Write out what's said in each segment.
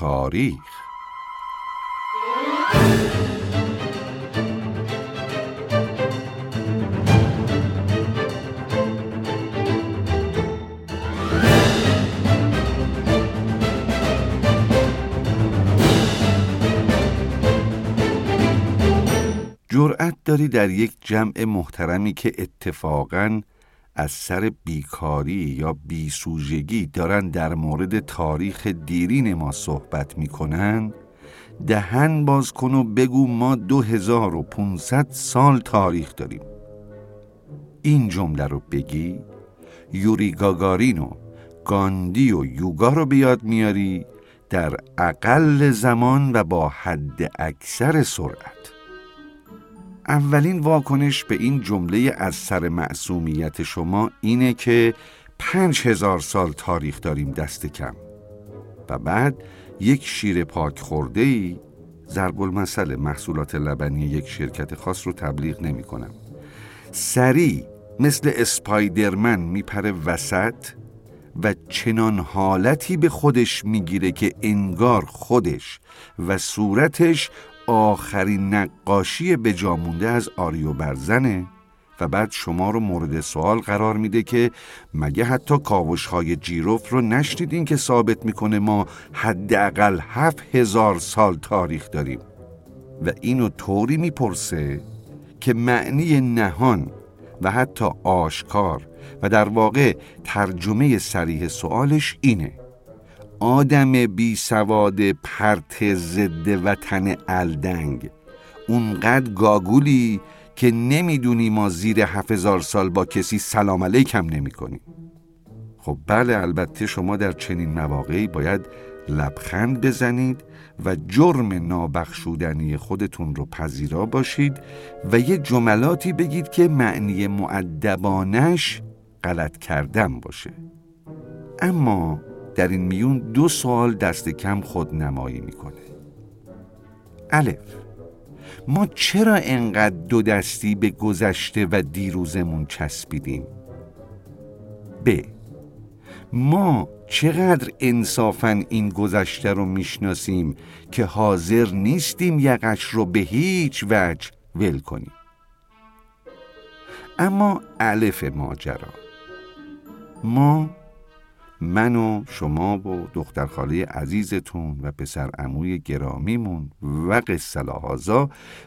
تاریخ. جرأت داری در یک جمع محترمی که اتفاقاً از سر بیکاری یا بیسوژگی دارن در مورد تاریخ دیرین ما صحبت می‌کنن دهن باز کن و بگو ما دو هزار و پونصد سال تاریخ داریم. این جمله رو بگی یوری گاگارین و گاندی و یوگا رو بیاد میاری در اقل زمان و با حد اکثر سرعت. اولین واکنش به این جمله از سر معصومیت شما اینه که پنج هزار سال تاریخ داریم دست کم. و بعد یک شیر پاک خورده ای ضرب المثل محصولات لبنی یک شرکت خاص رو تبلیغ نمی کنم. سریع مثل اسپایدرمن میپره وسط و چنان حالتی به خودش می‌گیره که انگار خودش و صورتش آخرین نقاشی به جامونده از آریو برزنه و بعد شما رو مورد سوال قرار میده که مگه حتی کاوش های جیروف رو نشنیدین که ثابت می‌کنه ما حداقل هفت هزار سال تاریخ داریم؟ و اینو طوری می‌پرسه که معنی نهان و حتی آشکار و در واقع ترجمه سریح سوالش اینه. آدم بی سواد پرت ضد وطن الدنگ اونقدر گاگولی که نمی‌دونی ما زیر هزار سال با کسی سلام علیکم نمی کنیم. خب بله البته شما در چنین مواقعی باید لبخند بزنید و جرم نابخشودنی خودتون رو پذیرا باشید و یه جملاتی بگید که معنی معدبانش غلط کردن باشه اما در این میون دو سوال دست کم خود نمایی می‌کنه. الف ما چرا انقدر دو دستی به گذشته و دیروزمون چسبیدیم؟ ب ما چقدر انصافا این گذشته رو می‌شناسیم که حاضر نیستیم یقش رو به هیچ وجه ول کنیم. اما الف ماجرا ما من و شما و دختر خاله عزیزتون و پسر عموی گرامیمون و قصه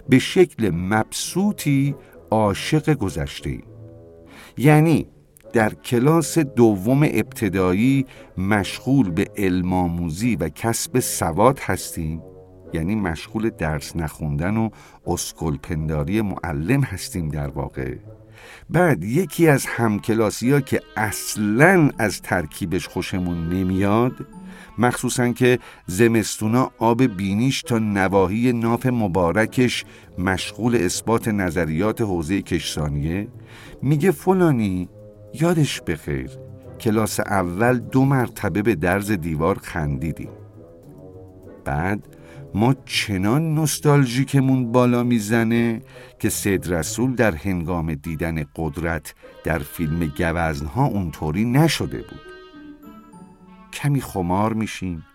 به شکل مبسوطی عاشق گذشته یعنی در کلاس دوم ابتدایی مشغول به علم آموزی و کسب سواد هستیم. یعنی مشغول درس نخوندن و اسکل پنداری معلم هستیم در واقع. بعد یکی از همکلاسی ها که اصلا از ترکیبش خوشمون نمیاد مخصوصا که زمستونا آب بینیش تا نواحی ناف مبارکش مشغول اثبات نظریات حوزه کشسانیه میگه فلانی یادش بخیر کلاس اول دو مرتبه به درز دیوار خندیدیم. بعد ما چنان نستالژیکمون بالا می‌زنه که سید رسول در هنگام دیدن قدرت در فیلم گوزنها اونطوری نشده بود. کمی خمار میشیم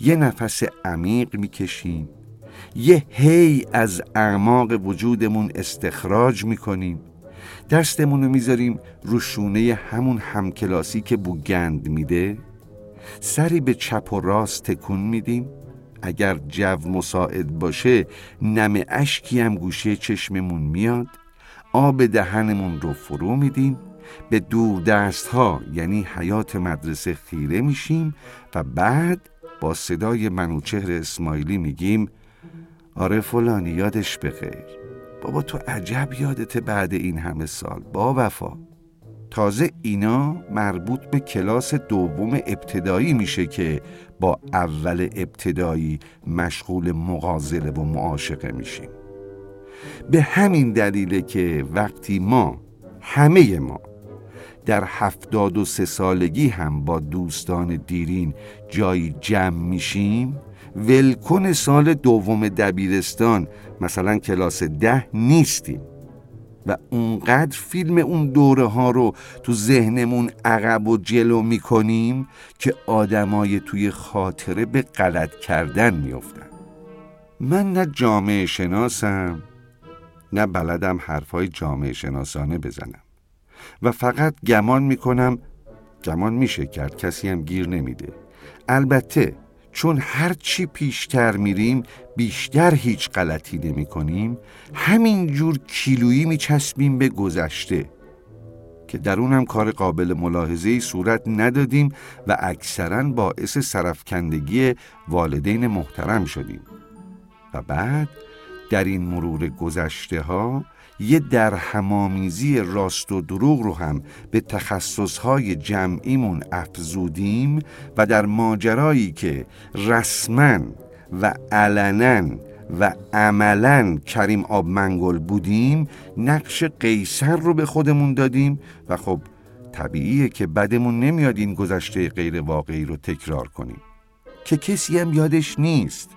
یه نفس عمیق می‌کشیم یه هی از اعماق وجودمون استخراج می‌کنیم. دستمون می‌ذاریم رو شونه همون همکلاسی که بو گند میده. سری به چپ و راست تکون میدیم. اگر جو مساعد باشه نم اشکی هم گوشه چشممون میاد. آب دهنمون رو فرو میدیم. به دور دست ها یعنی حیات مدرسه خیره میشیم و بعد با صدای منوچهر اسماعیلی میگیم آره فلانی یادش بخیر. بابا تو عجب یادت بعد این همه سال. با وفا. تازه اینا مربوط به کلاس دوم ابتدایی میشه که با اول ابتدایی مشغول مغازله و معاشقه میشیم. به همین دلیله که وقتی ما همه ما در هفتاد و سه سالگی هم با دوستان دیرین جایی جمع میشیم ولکن سال دوم دبیرستان مثلا کلاس ده نیستیم. و اونقدر فیلم اون دوره ها رو تو ذهنمون عقب و جلو می‌کنیم که آدمای توی خاطره به غلط کردن میافتن. من نه جامعه شناسم نه بلدم حرفای جامعه شناسانه بزنم. و فقط گمان می‌کنم گمان میشه کرد کسی هم گیر نمیده. البته چون هر چی پیشتر میریم بیشتر هیچ غلطی نمی کنیم. همین جور کیلویی میچسبیم به گذشته که در اون هم کار قابل ملاحظه صورت ندادیم و اکثرا باعث سرفکندگی والدین محترم شدیم. و بعد در این مرور گذشته ها یه در همامیزی راست و دروغ رو هم به تخصصهای جمعیمون افزودیم و در ماجرایی که رسما و علنا و عملا کریم آب منگل بودیم نقش قیصر رو به خودمون دادیم و خب طبیعیه که بدمون نمیاد این گذشته غیر واقعی رو تکرار کنیم. که کسی هم یادش نیست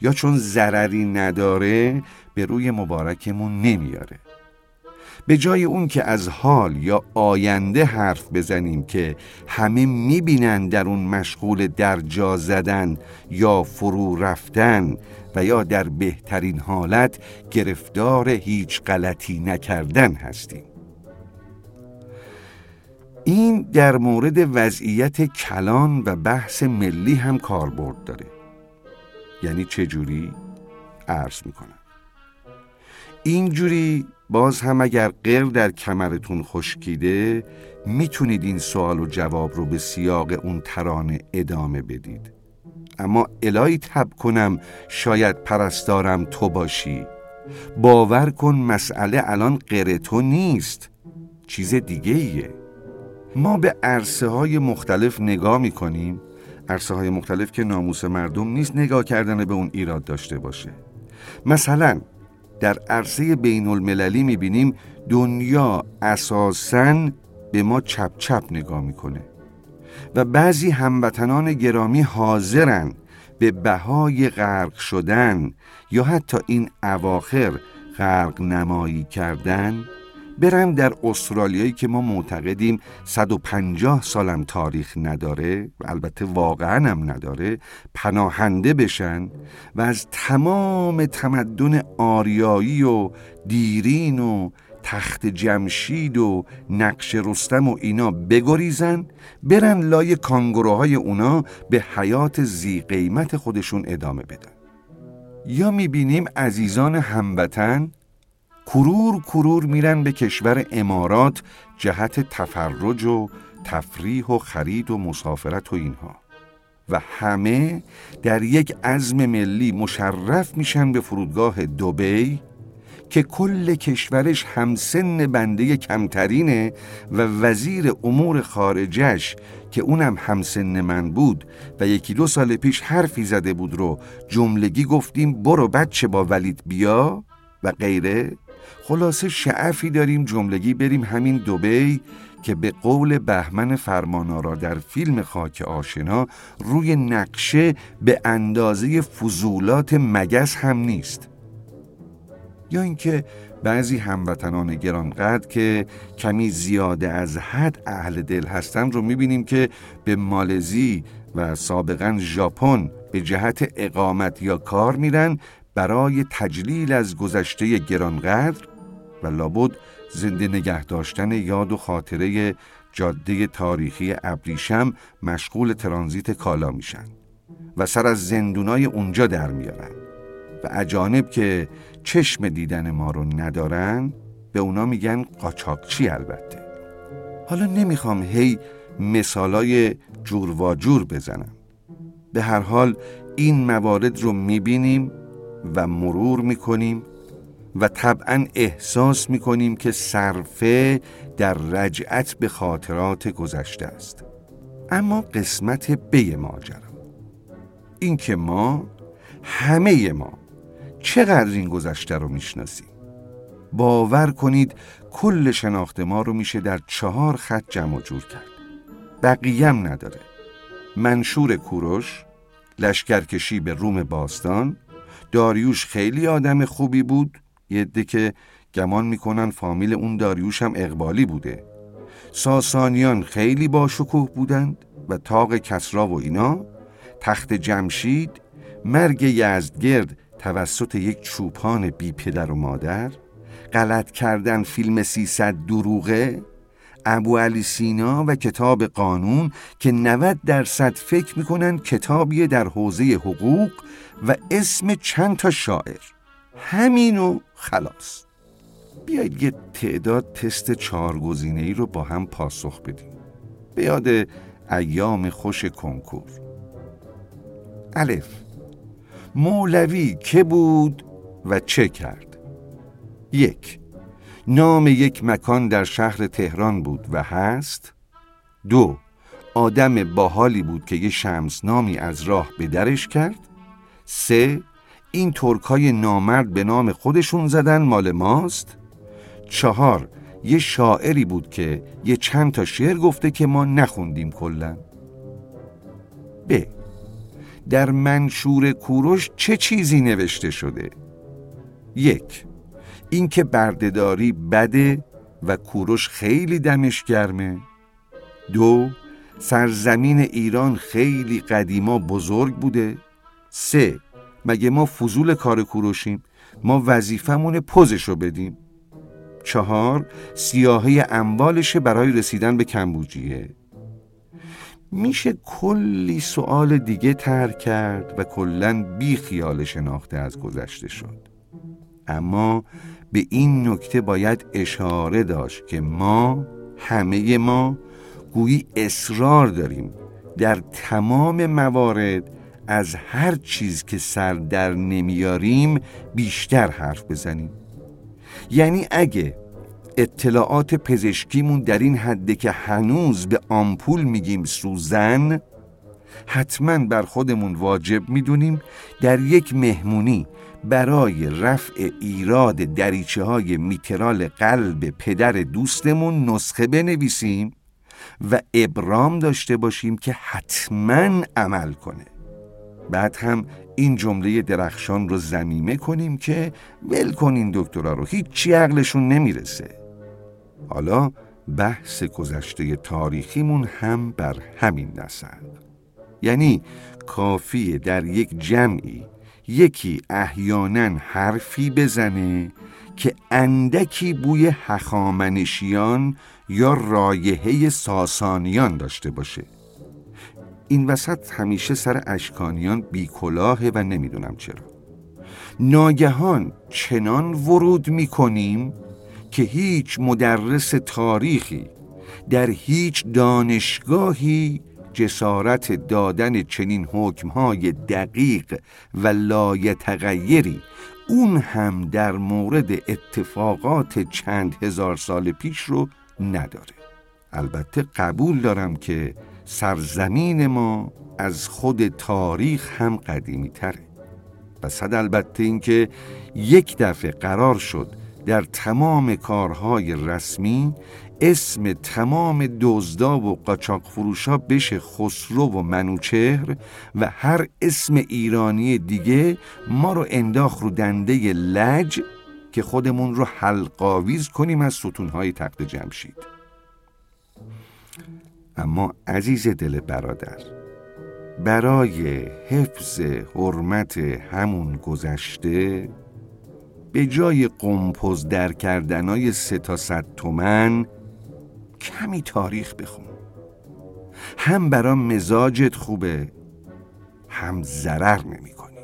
یا چون ضرری نداره به روی مبارکمون نمیاره. به جای اون که از حال یا آینده حرف بزنیم که همه می‌بینن در اون مشغول در جا زدن یا فرو رفتن و یا در بهترین حالت گرفتار هیچ غلطی نکردن هستیم. این در مورد وضعیت کلان و بحث ملی هم کاربرد داره. یعنی چه جوری عرض می‌کنم. اینجوری باز هم اگر غیر در کمرتون خشکیده می‌تونید این سوال و جواب رو به سیاق اون ترانه ادامه بدید. اما الهی تب کنم شاید پرستارم تو باشی. باور کن مسئله الان غیر تو نیست. چیز دیگه ایه. ما به عرصه های مختلف نگاه می‌کنیم. عرصه های مختلف که ناموس مردم نیست نگاه کردن به اون ایراد داشته باشه. مثلا در عرصه بین المللی می‌بینیم دنیا اساساً به ما چپ چپ نگاه می‌کنه و بعضی هموطنان گرامی حاضرن به بهای غرق شدن یا حتی این اواخر غرق نمایی کردن برن در استرالیایی که ما معتقدیم 150 سالم تاریخ نداره و البته واقعا هم نداره پناهنده بشن و از تمام تمدن آریایی و دیرین و تخت جمشید و نقش رستم و اینا بگریزن برن لای کانگوروهای اونا به حیات زی قیمت خودشون ادامه بدن. یا می‌بینیم عزیزان هموطن کرور کرور میرن به کشور امارات جهت تفرج و تفریح و خرید و مسافرت و اینها. و همه در یک عزم ملی مشرف میشن به فرودگاه دوبی که کل کشورش همسن بنده کمترینه و وزیر امور خارجش که اونم همسن من بود و یکی دو سال پیش حرفی زده بود رو جملگی گفتیم برو بچه با ولید بیا و غیره. خلاصه شعفی داریم جملگی بریم همین دوبی که به قول بهمن فرمانارا در فیلم خاک آشنا روی نقشه به اندازه فضولات مگس هم نیست. یا اینکه بعضی هموطنان گرانقدر که کمی زیاده از حد اهل دل هستن رو می‌بینیم که به مالزی و سابقا ژاپن به جهت اقامت یا کار میرن برای تجلیل از گذشته گرانقدر و لابد زنده نگه داشتن یاد و خاطره جاده تاریخی ابریشم مشغول ترانزیت کالا میشن و سر از زندونای اونجا در میارن و اجانب که چشم دیدن ما رو ندارن به اونا میگن قاچاقچی البته. حالا نمی‌خوام هی مثالای جور و جور بزنم. به هر حال این موارد رو می‌بینیم و مرور می‌کنیم و طبعا احساس می‌کنیم که صرفه در رجعت به خاطرات گذشته است. اما قسمت بی ماجرا. این که ما همه ما چقدر این گذشته رو می‌شناسیم. باور کنید کل شناخت ما رو میشه در چهار خط جمع جور کرد. بقیم نداره. منشور کوروش لشکرکشی به روم باستان داریوش خیلی آدم خوبی بود. یه که گمان می‌کنن فامیل اون داریوش هم اقبالی بوده. ساسانیان خیلی با شکوه بودند و تاق کسرا و اینا. تخت جمشید مرگ یزدگرد توسط یک چوپان بی پدر و مادر. غلط کردن فیلم سیصد دروغه. ابو علی سینا و کتاب قانون که 90 درصد فکر می‌کنن کتابیه در حوزه حقوق و اسم چند تا شاعر. همینو خلاص. بیایید یه تعداد تست چهارگزینه ای رو با هم پاسخ بدیم. به یاد ایام خوش کنکور. الف. مولوی که بود و چه کرد؟ یک. نام یک مکان در شهر تهران بود و هست دو آدم باحالی بود که یه شمس نامی از راه به درش کرد. سه این ترکای نامرد به نام خودشون زدن مال ماست. چهار یه شاعری بود که یه چند تا شعر گفته که ما نخوندیم کلا. ب در منشور کوروش چه چیزی نوشته شده؟ یک اینکه بردهداری بده و کوروش خیلی دمش گرمه. دو سرزمین ایران خیلی قدیما بزرگ بوده. سه مگه ما فضول کار کوروشیم ما وظیفمون پوزشو بدیم. چهار سیاهی اموالشه برای رسیدن به کمبوجیه. میشه کلی سوال دیگه تر کرد و کلا بی خیال شناخته از گذشته شد. اما به این نکته باید اشاره داشت که ما همه ما گویی اصرار داریم در تمام موارد از هر چیز که سر در نمیاریم بیشتر حرف بزنیم. یعنی اگه اطلاعات پزشکیمون در این حده که هنوز به آمپول میگیم سوزن حتما بر خودمون واجب می‌دونیم در یک مهمونی برای رفع ایراد دریچه های میترال قلب پدر دوستمون نسخه بنویسیم و ابرام داشته باشیم که حتما عمل کنه. بعد هم این جمله درخشان رو زمیمه کنیم که ول کنین دکترا رو هیچی عقلشون نمی‌رسه. حالا بحث گذشته تاریخیمون هم بر همین نسل یعنی کافیه در یک جمعی یکی احیانا حرفی بزنه که اندکی بوی هخامنشیان یا رایحه ساسانیان داشته باشه. این وسط همیشه سر اشکانیان بیکلاهه و نمی‌دونم چرا. ناگهان چنان ورود می‌کنیم که هیچ مدرس تاریخی در هیچ دانشگاهی جسارت دادن چنین حکمهای دقیق و لایتغیری اون هم در مورد اتفاقات چند هزار سال پیش رو نداره. البته قبول دارم که سرزمین ما از خود تاریخ هم قدیمی تره و صد البته اینکه یک دفعه قرار شد در تمام کارهای رسمی اسم تمام دزدا و قاچاق فروشا بشه خسرو و منوچهر و هر اسم ایرانی دیگه ما رو انداخ رو دنده لج که خودمون رو حلقاویز کنیم از ستونهای تخت جمشید. اما عزیز دل برادر برای حفظ حرمت همون گذشته به جای قمپز در کردنای سه تا صد تومن کمی تاریخ بخون هم برا مزاجت خوبه هم ضرر نمی کنی.